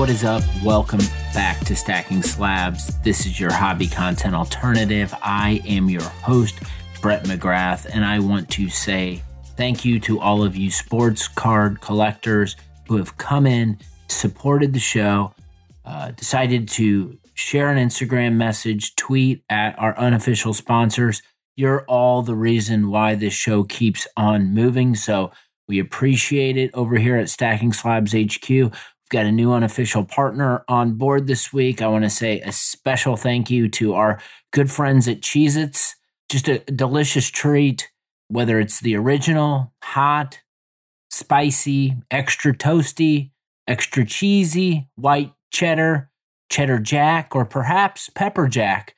What is up? Welcome back to Stacking Slabs. This is your hobby content alternative. I am your host, Brett McGrath, and I want to say thank you to all of you sports card collectors who have come in, supported the show, uh, decided to share an Instagram message, tweet at our unofficial sponsors. You're all the reason why this show keeps on moving. So we appreciate it over here at Stacking Slabs HQ got a new unofficial partner on board this week. I want to say a special thank you to our good friends at Cheez Its. Just a delicious treat, whether it's the original, hot, spicy, extra toasty, extra cheesy, white cheddar, cheddar jack, or perhaps pepper jack.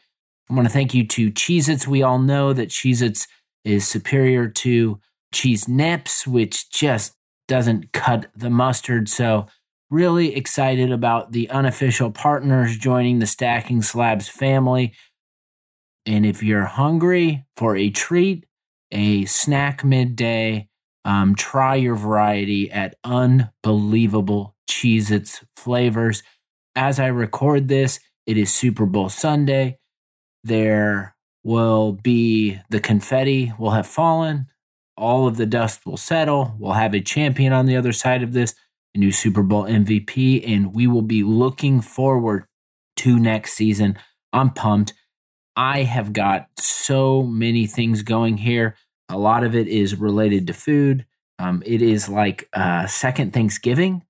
I want to thank you to Cheez Its. We all know that Cheez Its is superior to cheese nips, which just doesn't cut the mustard. So, Really excited about the unofficial partners joining the Stacking Slabs family. And if you're hungry for a treat, a snack midday, um, try your variety at unbelievable Cheez Its flavors. As I record this, it is Super Bowl Sunday. There will be the confetti will have fallen. All of the dust will settle. We'll have a champion on the other side of this new Super Bowl MVP, and we will be looking forward to next season. I'm pumped. I have got so many things going here. A lot of it is related to food. Um, it is like uh, second Thanksgiving,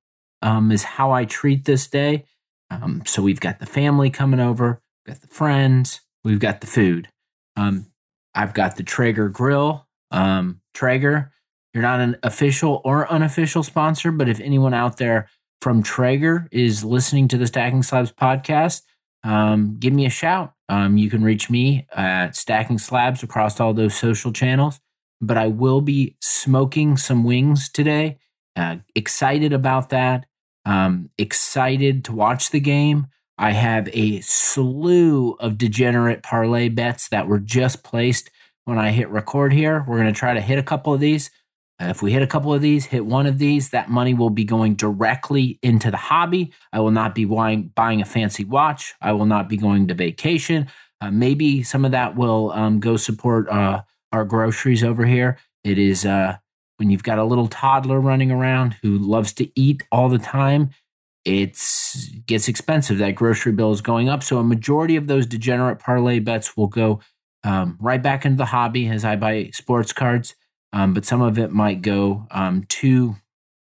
um, is how I treat this day. Um, so we've got the family coming over, we've got the friends, we've got the food. Um, I've got the Traeger grill. Um, Traeger you're not an official or unofficial sponsor, but if anyone out there from Traeger is listening to the Stacking Slabs podcast, um, give me a shout. Um, you can reach me at Stacking Slabs across all those social channels. But I will be smoking some wings today. Uh, excited about that. Um, excited to watch the game. I have a slew of degenerate parlay bets that were just placed when I hit record here. We're going to try to hit a couple of these. Uh, if we hit a couple of these, hit one of these, that money will be going directly into the hobby. I will not be buying, buying a fancy watch. I will not be going to vacation. Uh, maybe some of that will um, go support uh, our groceries over here. It is uh, when you've got a little toddler running around who loves to eat all the time, it gets expensive. That grocery bill is going up. So a majority of those degenerate parlay bets will go um, right back into the hobby as I buy sports cards um, but some of it might go um, to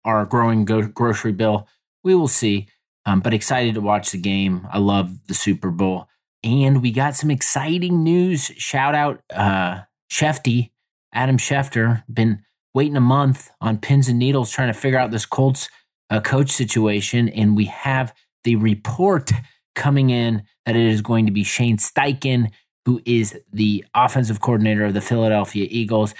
our growing go- grocery bill. We will see. Um, but excited to watch the game. I love the Super Bowl. And we got some exciting news. Shout out uh, Shefty, Adam Schefter, been waiting a month on pins and needles trying to figure out this Colts uh, coach situation. And we have the report coming in that it is going to be Shane Steichen, who is the offensive coordinator of the Philadelphia Eagles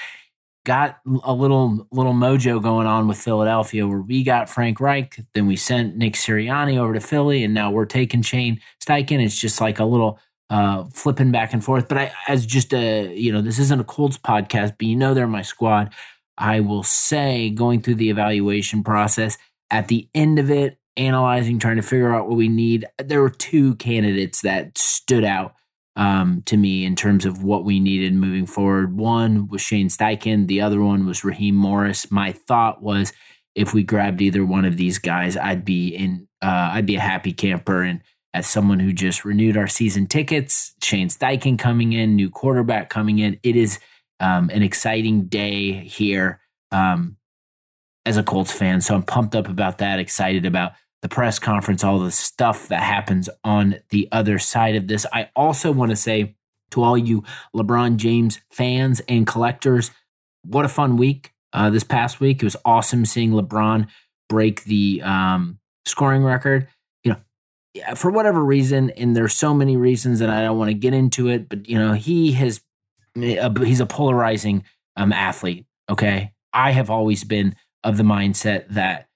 got a little little mojo going on with Philadelphia where we got Frank Reich, then we sent Nick Sirianni over to Philly, and now we're taking Shane Steichen. It's just like a little uh, flipping back and forth. But I, as just a you know, this isn't a Colts podcast, but you know they're my squad. I will say, going through the evaluation process at the end of it, analyzing, trying to figure out what we need. There were two candidates that stood out um, to me in terms of what we needed moving forward. One was Shane Steichen, the other one was Raheem Morris. My thought was if we grabbed either one of these guys, I'd be in, uh, I'd be a happy camper. And as someone who just renewed our season tickets, Shane Steichen coming in, new quarterback coming in, it is um, an exciting day here um, as a Colts fan. So I'm pumped up about that, excited about the press conference, all the stuff that happens on the other side of this. I also want to say to all you LeBron James fans and collectors, what a fun week uh, this past week. It was awesome seeing LeBron break the um, scoring record. You know, for whatever reason, and there's so many reasons that I don't want to get into it, but you know, he has eh, he's a polarizing um, athlete. Okay, I have always been of the mindset that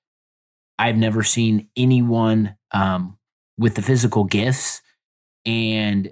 I've never seen anyone um, with the physical gifts and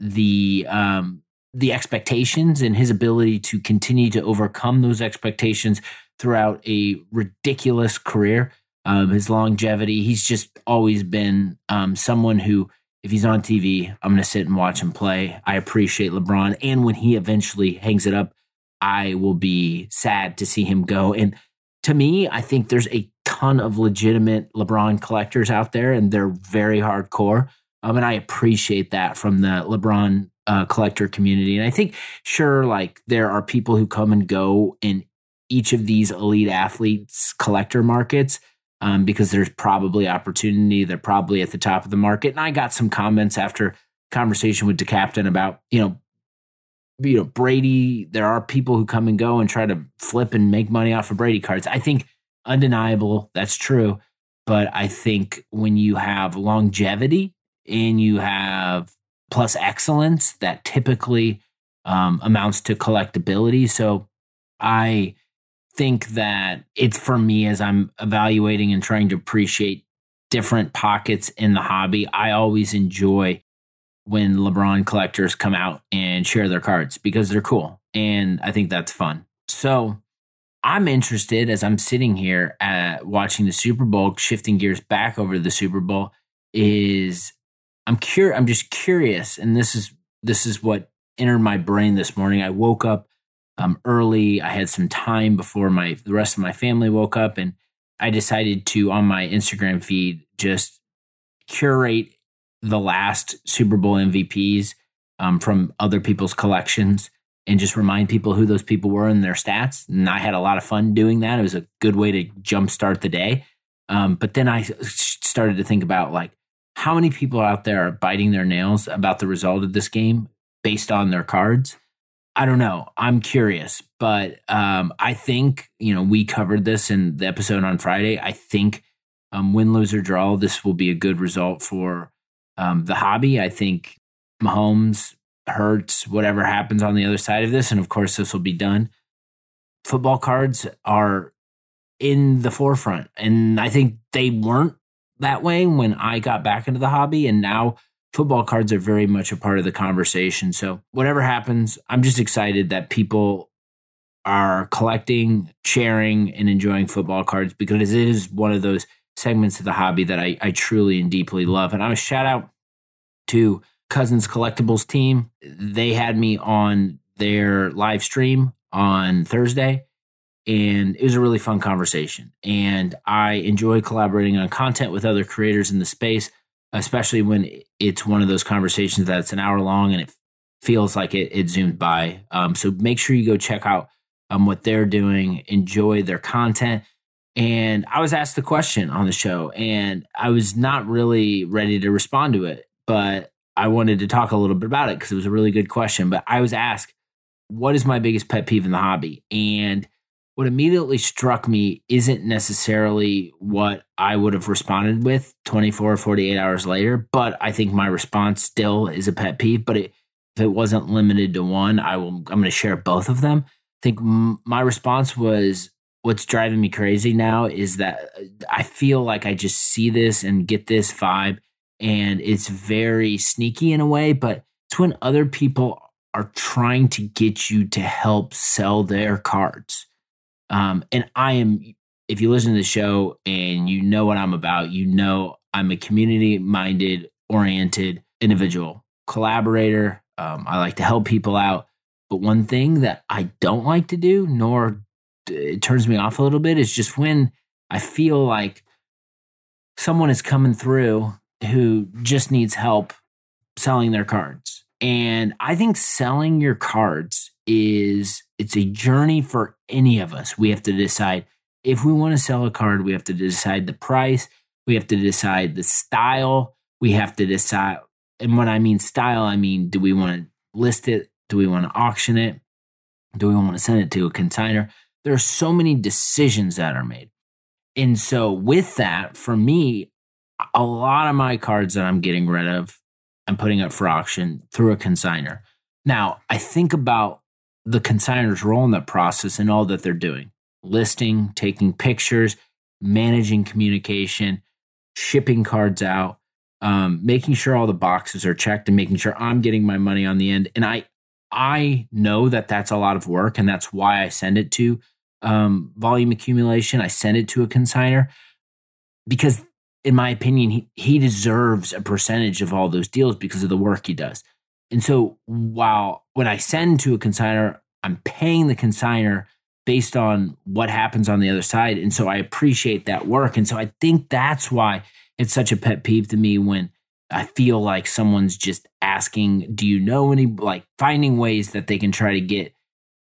the um, the expectations and his ability to continue to overcome those expectations throughout a ridiculous career. um, his longevity. He's just always been um, someone who, if he's on TV, I'm going to sit and watch him play. I appreciate LeBron. And when he eventually hangs it up, I will be sad to see him go. And to me, I think there's a ton of legitimate LeBron collectors out there, and they're very hardcore. Um, and I appreciate that from the LeBron uh, collector community. And I think, sure, like there are people who come and go in each of these elite athletes collector markets um, because there's probably opportunity. They're probably at the top of the market. And I got some comments after conversation with the captain about, you know, you know, Brady, there are people who come and go and try to flip and make money off of Brady cards. I think undeniable, that's true. But I think when you have longevity and you have plus excellence, that typically um, amounts to collectability. So I think that it's for me as I'm evaluating and trying to appreciate different pockets in the hobby. I always enjoy when LeBron collectors come out and share their cards because they're cool. And I think that's fun. So I'm interested as I'm sitting here at watching the Super Bowl, shifting gears back over to the Super Bowl, is I'm curious. I'm just curious, and this is this is what entered my brain this morning. I woke up um, early. I had some time before my the rest of my family woke up, and I decided to on my Instagram feed just curate the last Super Bowl MVPs um, from other people's collections and just remind people who those people were and their stats. And I had a lot of fun doing that. It was a good way to jumpstart the day. Um, but then I started to think about like how many people out there are biting their nails about the result of this game based on their cards. I don't know. I'm curious, but um, I think you know we covered this in the episode on Friday. I think um, win, lose or draw, this will be a good result for um, the hobby. I think Mahomes, Hurts, whatever happens on the other side of this, and of course this will be done. Football cards are in the forefront, and I think they weren't that way when I got back into the hobby, and now football cards are very much a part of the conversation. So whatever happens, I'm just excited that people are collecting, sharing, and enjoying football cards because it is one of those segments of the hobby that I, I truly and deeply love. And I was shout out to Cousins Collectibles team. They had me on their live stream on Thursday, and it was a really fun conversation. And I enjoy collaborating on content with other creators in the space, especially when it's one of those conversations that's an hour long and it feels like it, it zoomed by. Um, so make sure you go check out um, what they're doing, enjoy their content. And I was asked the question on the show, and I was not really ready to respond to it, but I wanted to talk a little bit about it because it was a really good question. But I was asked, what is my biggest pet peeve in the hobby? And what immediately struck me isn't necessarily what I would have responded with 24 or 48 hours later, but I think my response still is a pet peeve. But it, if it wasn't limited to one, I will. I'm going to share both of them. I think my response was what's driving me crazy now is that I feel like I just see this and get this vibe, and it's very sneaky in a way, but it's when other people are trying to get you to help sell their cards. Um, and I am, if you listen to the show and you know what I'm about, you know I'm a community minded, oriented individual, collaborator. Um, I like to help people out. But one thing that I don't like to do, nor it turns me off a little bit is just when I feel like someone is coming through who just needs help selling their cards. And I think selling your cards is it's a journey for any of us. We have to decide if we want to sell a card, we have to decide the price, we have to decide the style, we have to decide and when I mean style, I mean do we want to list it? Do we want to auction it? Do we want to send it to a consigner? There are so many decisions that are made. And so, with that, for me, a lot of my cards that I'm getting rid of, I'm putting up for auction through a consigner. Now, I think about the consigner's role in that process and all that they're doing listing, taking pictures, managing communication, shipping cards out, um, making sure all the boxes are checked, and making sure I'm getting my money on the end. And I, I know that that's a lot of work, and that's why I send it to um, volume accumulation. I send it to a consigner. because in my opinion, he, he deserves a percentage of all those deals because of the work he does. And so while when I send to a consigner, I'm paying the consigner based on what happens on the other side. And so I appreciate that work. And so I think that's why it's such a pet peeve to me when I feel like someone's just asking, do you know any, like finding ways that they can try to get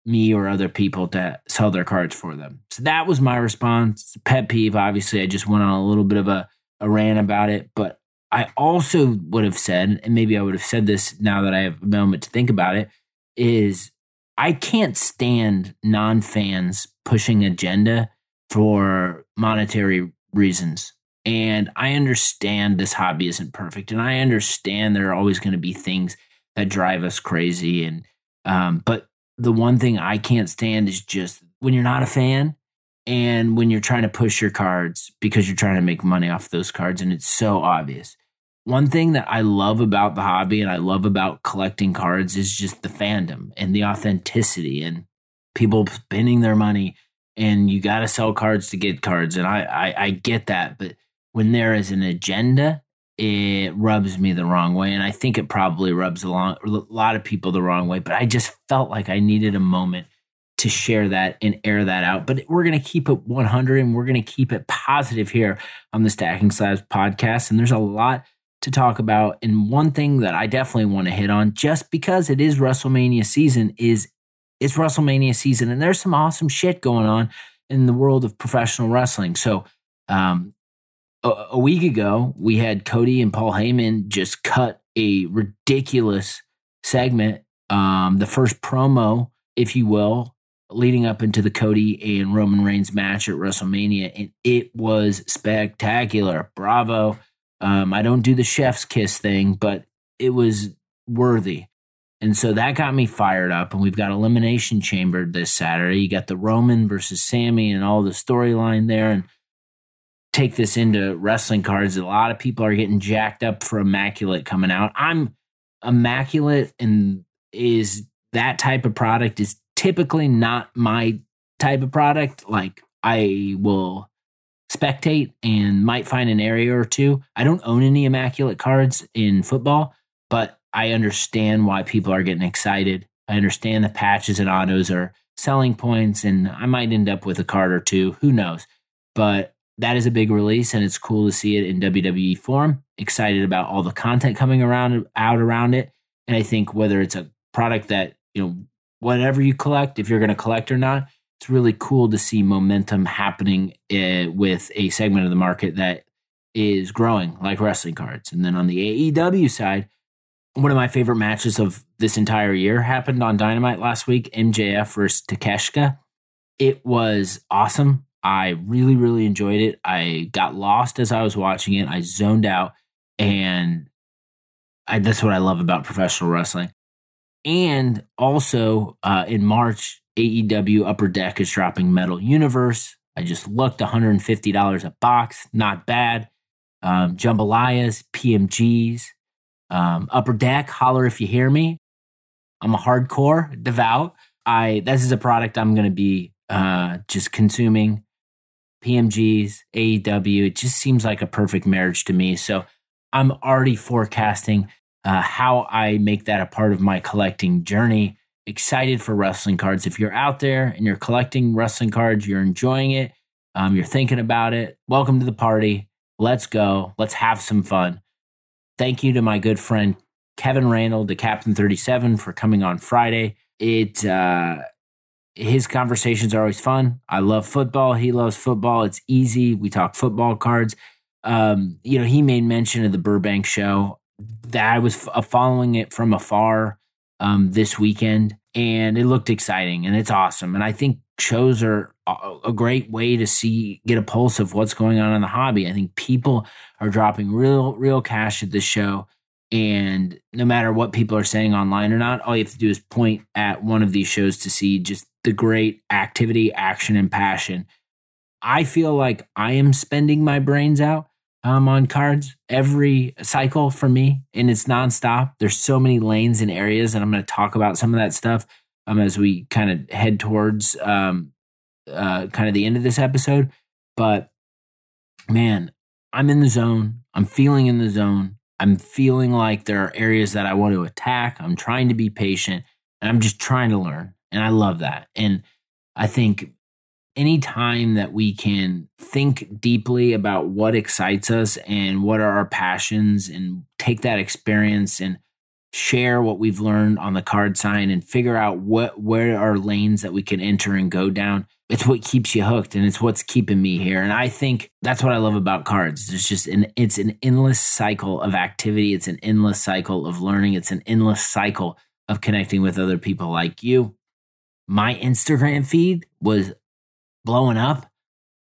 me or other people to sell their cards for them. So that was my response. Pet peeve. Obviously, I just went on a little bit of a, a rant about it, but I also would have said, and maybe I would have said this now that I have a moment to think about it, is I can't stand non fans pushing agenda for monetary reasons. And I understand this hobby isn't perfect. And I understand there are always going to be things that drive us crazy. And, um, but the one thing I can't stand is just when you're not a fan and when you're trying to push your cards because you're trying to make money off those cards and it's so obvious. One thing that I love about the hobby and I love about collecting cards is just the fandom and the authenticity and people spending their money and you got to sell cards to get cards and I, I I get that but when there is an agenda it rubs me the wrong way. And I think it probably rubs a lot, of people the wrong way. But I just felt like I needed a moment to share that and air that out. But we're going to keep it 100 and we're going to keep it positive here on the Stacking Slabs podcast. And there's a lot to talk about. And one thing that I definitely want to hit on, just because it is WrestleMania season, is it's WrestleMania season. And there's some awesome shit going on in the world of professional wrestling. So, um, a, a week ago, we had Cody and Paul Heyman just cut a ridiculous segment, um, the first promo, if you will, leading up into the Cody and Roman Reigns match at WrestleMania, and it was spectacular. Bravo! Um, I don't do the chef's kiss thing, but it was worthy. And so that got me fired up. And we've got Elimination Chamber this Saturday. You got the Roman versus Sami and all the storyline there. And take this into wrestling cards. A lot of people are getting jacked up for Immaculate coming out. I'm Immaculate and is that type of product is typically not my type of product. Like I will spectate and might find an area or two. I don't own any Immaculate cards in football, but I understand why people are getting excited. I understand the patches and autos are selling points, and I might end up with a card or two. Who knows? But that is a big release and it's cool to see it in WWE form. Excited about all the content coming around out around it. And I think whether it's a product that, you know, whatever you collect, if you're going to collect or not, it's really cool to see momentum happening uh, with a segment of the market that is growing like wrestling cards. And then on the AEW side, one of my favorite matches of this entire year happened on Dynamite last week MJF versus Takeshita. It was awesome. I really, really enjoyed it. I got lost as I was watching it. I zoned out, and I, that's what I love about professional wrestling. And also uh, in March, AEW Upper Deck is dropping Metal Universe. I just looked $150 a box, not bad. Um, Jambalayas, PMGs, um, Upper Deck, holler if you hear me. I'm a hardcore devout. I this is a product I'm going to be uh, just consuming PMGs, AEW. It just seems like a perfect marriage to me. So I'm already forecasting uh, how I make that a part of my collecting journey. Excited for wrestling cards. If you're out there and you're collecting wrestling cards, you're enjoying it, um, you're thinking about it, welcome to the party. Let's go. Let's have some fun. Thank you to my good friend Kevin Randall, the Captain 37, for coming on Friday. It uh, his conversations are always fun. I love football. He loves football. It's easy. We talk football cards. Um, you know, he made mention of the Burbank show that I was f- following it from afar um, this weekend, and it looked exciting and it's awesome. And I think shows are a, a great way to see get a pulse of what's going on in the hobby. I think people are dropping real real cash at this show and no matter what people are saying online or not, all you have to do is point at one of these shows to see just the great activity, action, and passion. I feel like I am spending my brains out um, on cards every cycle for me, and it's nonstop. There's so many lanes and areas, and I'm going to talk about some of that stuff um, as we kind of head towards um, uh, kind of the end of this episode. But man, I'm in the zone. I'm feeling in the zone. I'm feeling like there are areas that I want to attack. I'm trying to be patient and I'm just trying to learn. And I love that. And I think any time that we can think deeply about what excites us and what are our passions and take that experience and share what we've learned on the card sign and figure out what where are lanes that we can enter and go down it's what keeps you hooked and it's what's keeping me here. And i think that's what i love about cards. It's just an it's an endless cycle of activity. It's an endless cycle of learning. It's an endless cycle of connecting with other people like you my instagram feed was blowing up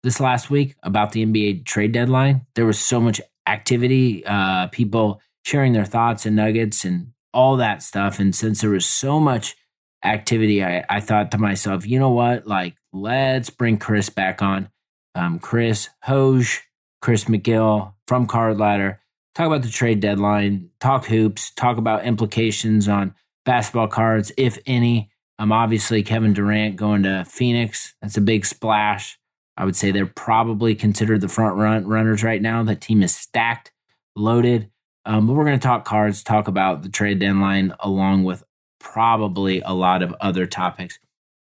this last week about the nba trade deadline there was so much activity uh people sharing their thoughts and nuggets and all that stuff. And since there was so much activity, I, I thought to myself, you know what? Like, let's bring Chris back on. Um, Chris Hoge, Chris McGill from Card Ladder. Talk about the trade deadline, talk hoops, talk about implications on basketball cards, if any. Um, obviously, Kevin Durant going to Phoenix. That's a big splash. I would say they're probably considered the front run runners right now. The team is stacked, loaded. Um, but we're going to talk cards, talk about the trade deadline, along with probably a lot of other topics.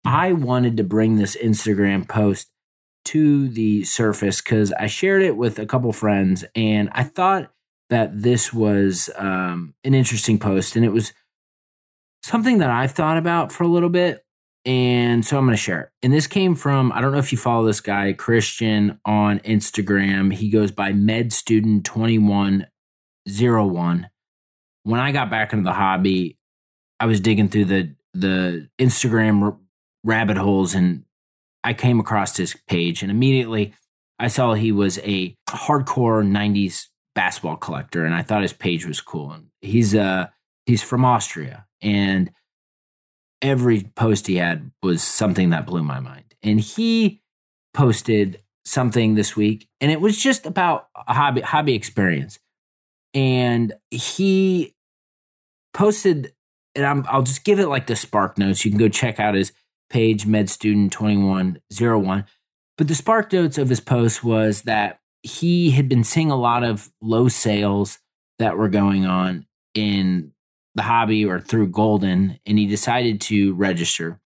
I wanted to bring this Instagram post to the surface because I shared it with a couple friends and I thought that this was um, an interesting post and it was something that I've thought about for a little bit. And so I'm going to share it. And this came from, I don't know if you follow this guy, Christian, on Instagram. He goes by MedStudent21 zero one. When I got back into the hobby, I was digging through the the Instagram rabbit holes and I came across his page and immediately I saw he was a hardcore 90s basketball collector and I thought his page was cool. And he's uh he's from Austria and every post he had was something that blew my mind. And he posted something this week and it was just about a hobby hobby experience and he posted and I'm, I'll just give it like the spark notes. You can go check out his page, MedStudent2101. But the spark notes of his post was that he had been seeing a lot of low sales that were going on in the hobby or through Goldin, and he decided to register.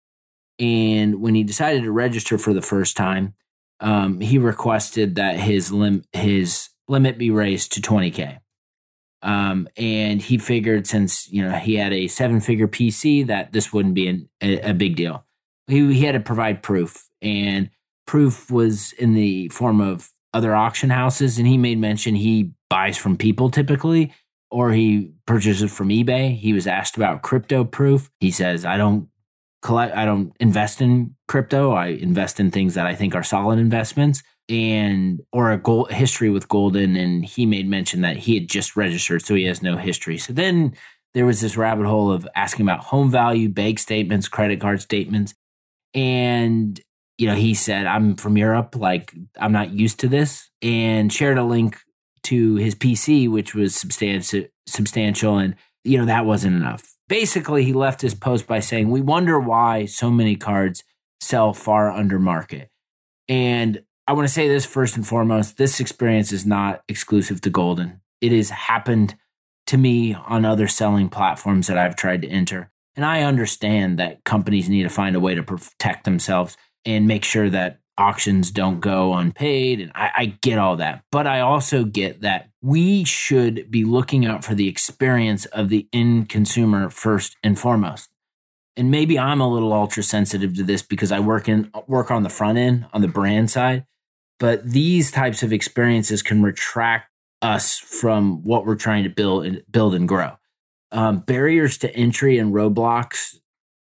And when he decided to register for the first time, um, he requested that his lim- his limit be raised to 20k. Um, and he figured since you know he had a seven figure PC that this wouldn't be an, a, a, big deal. He, he had to provide proof, and proof was in the form of other auction houses. And he made mention he buys from people typically, or he purchases from eBay. He was asked about crypto proof. He says, "I don't collect. I don't invest in crypto. I invest in things that I think are solid investments." and or a gold history with Goldin, and he made mention that he had just registered, so he has no history. So then there was this rabbit hole of asking about home value, bank statements, credit card statements, and you know he said, "I'm from Europe, like I'm not used to this," and shared a link to his PC, which was substantial, and you know that wasn't enough. Basically, he left his post by saying, "We wonder why so many cards sell far under market." And I want to say this first and foremost this experience is not exclusive to Goldin. It has happened to me on other selling platforms that I've tried to enter. And I understand that companies need to find a way to protect themselves and make sure that auctions don't go unpaid. And I, I, get all that. But I also get that we should be looking out for the experience of the end consumer first and foremost. And maybe I'm a little ultra sensitive to this because I work in work on the front end, on the brand side. But these types of experiences can retract us from what we're trying to build and build and grow. Um, barriers to entry and roadblocks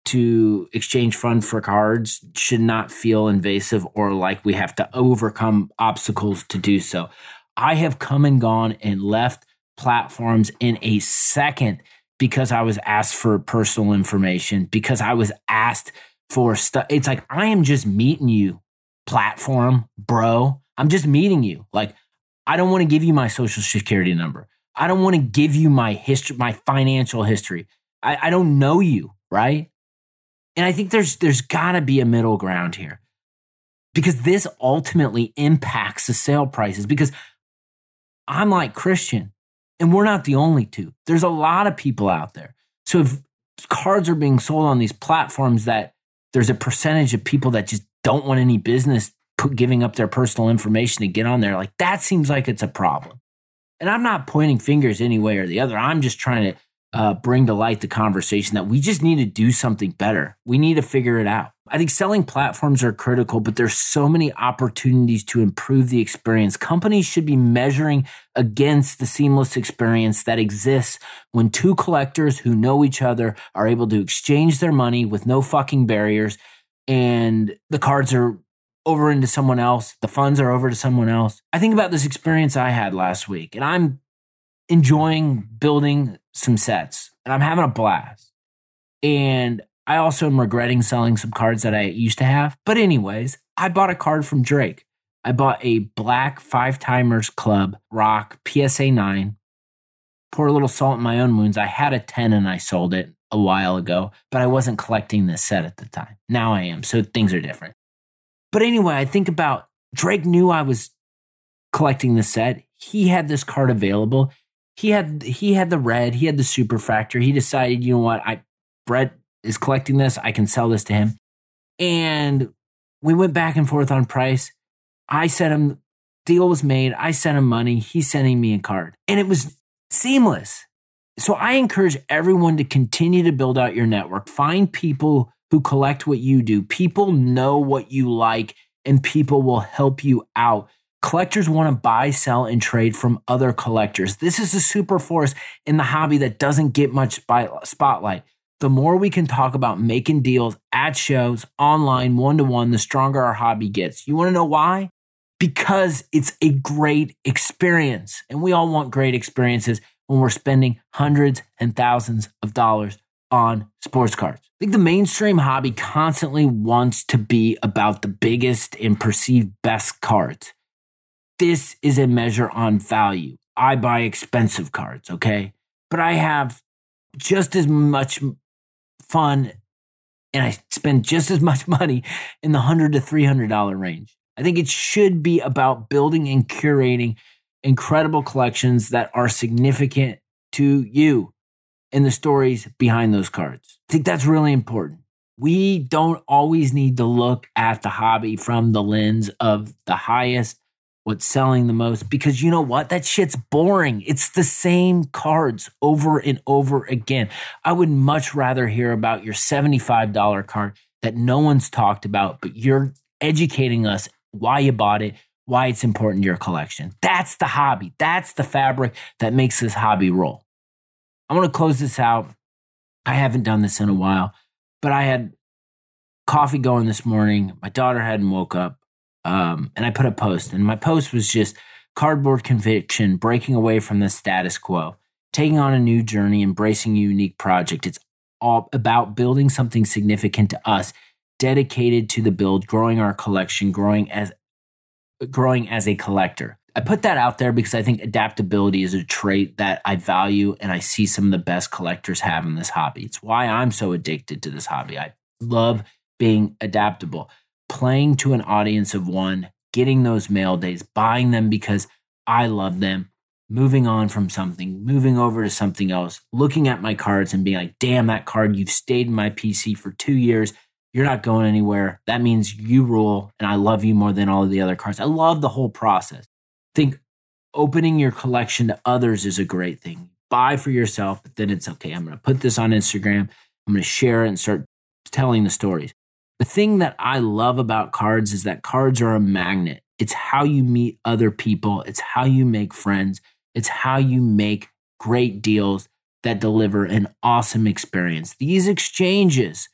to exchange funds for cards should not feel invasive or like we have to overcome obstacles to do so. I have come and gone and left platforms in a second because I was asked for personal information, because I was asked for stuff. It's like, I am just meeting you platform, bro. I'm just meeting you. Like, I don't want to give you my social security number. I don't want to give you my history, my financial history. I, I don't know you, right? And I think there's there's gotta be a middle ground here. Because this ultimately impacts the sale prices. Because I'm like Christian, and we're not the only two. There's a lot of people out there. So if cards are being sold on these platforms that there's a percentage of people that just don't want any business put, giving up their personal information to get on there, like that seems like it's a problem. And I'm not pointing fingers any way or the other. I'm just trying to uh, bring to light the conversation that we just need to do something better. We need to figure it out. I think selling platforms are critical, but there's so many opportunities to improve the experience. Companies should be measuring against the seamless experience that exists when two collectors who know each other are able to exchange their money with no fucking barriers and the cards are over into someone else, the funds are over to someone else. I think about this experience I had last week and I'm enjoying building some sets and I'm having a blast. And I also am regretting selling some cards that I used to have. But, anyways, I bought a card from Drake. I bought a black five timers club rock PSA 9. Pour a little salt in my own wounds. I had a 10 and I sold it a while ago, but I wasn't collecting this set at the time. Now I am. So things are different. But anyway, I think about Drake knew I was collecting the set. He had this card available he had he had the red, he had the superfractor. He decided, you know what, I Brett is collecting this, I can sell this to him. And we went back and forth on price. I sent him deal was made. I sent him money. He's sending me a card. And it was seamless. So I encourage everyone to continue to build out your network. Find people who collect what you do. People know what you like and people will help you out. Collectors want to buy, sell, and trade from other collectors. This is a super force in the hobby that doesn't get much spotlight. The more we can talk about making deals at shows, online, one to one, the stronger our hobby gets. You want to know why? Because it's a great experience. And we all want great experiences when we're spending hundreds and thousands of dollars on sports cards. I think the mainstream hobby constantly wants to be about the biggest and perceived best cards this is a measure on value. I buy expensive cards, okay? But I have just as much fun and I spend just as much money in the 100 to $300 range. I think it should be about building and curating incredible collections that are significant to you and the stories behind those cards. I think that's really important. We don't always need to look at the hobby from the lens of the highest what's selling the most because you know what? That shit's boring. It's the same cards over and over again. I would much rather hear about your $75 card that no one's talked about, but you're educating us why you bought it, why it's important to your collection. That's the hobby. That's the fabric that makes this hobby roll. I want to close this out. I haven't done this in a while, but I had coffee going this morning. My daughter hadn't woke up. Um, and I put a post, and my post was just cardboard conviction, breaking away from the status quo, taking on a new journey, embracing a unique project. It's all about building something significant to us, dedicated to the build, growing our collection, growing as growing as a collector. I put that out there because I think adaptability is a trait that I value and I see some of the best collectors have in this hobby. It's why I'm so addicted to this hobby. I love being adaptable playing to an audience of one, getting those mail days, buying them because I love them, moving on from something, moving over to something else, looking at my cards and being like, damn, that card, you've stayed in my PC for two years. You're not going anywhere. That means you rule, and I love you more than all of the other cards. I love the whole process. Think opening your collection to others is a great thing. Buy for yourself, but then it's okay. I'm going to put this on Instagram. I'm going to share it and start telling the stories. The thing that I love about cards is that cards are a magnet. It's how you meet other people, it's how you make friends, it's how you make great deals that deliver an awesome experience. These exchanges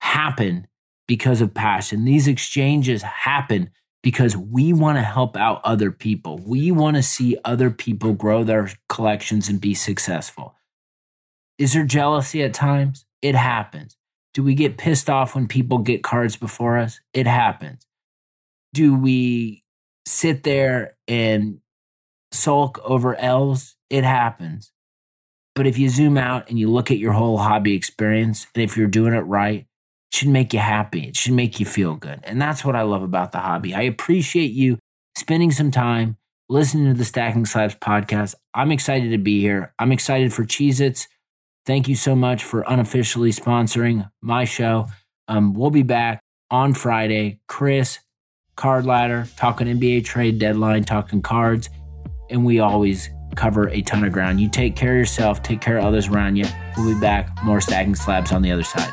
happen because of passion. These exchanges happen because we want to help out other people. We want to see other people grow their collections and be successful. Is there jealousy at times? It happens. Do we get pissed off when people get cards before us? It happens. Do we sit there and sulk over L's? It happens. But if you zoom out and you look at your whole hobby experience, and if you're doing it right, it should make you happy. It should make you feel good. And that's what I love about the hobby. I appreciate you spending some time listening to the Stacking Slabs podcast. I'm excited to be here. I'm excited for Cheez Its. Thank you so much for unofficially sponsoring my show. Um, we'll be back on Friday. Chris, Card Ladder, talking NBA trade deadline, talking cards, and we always cover a ton of ground. You take care of yourself, take care of others around you. We'll be back. More stacking slabs on the other side.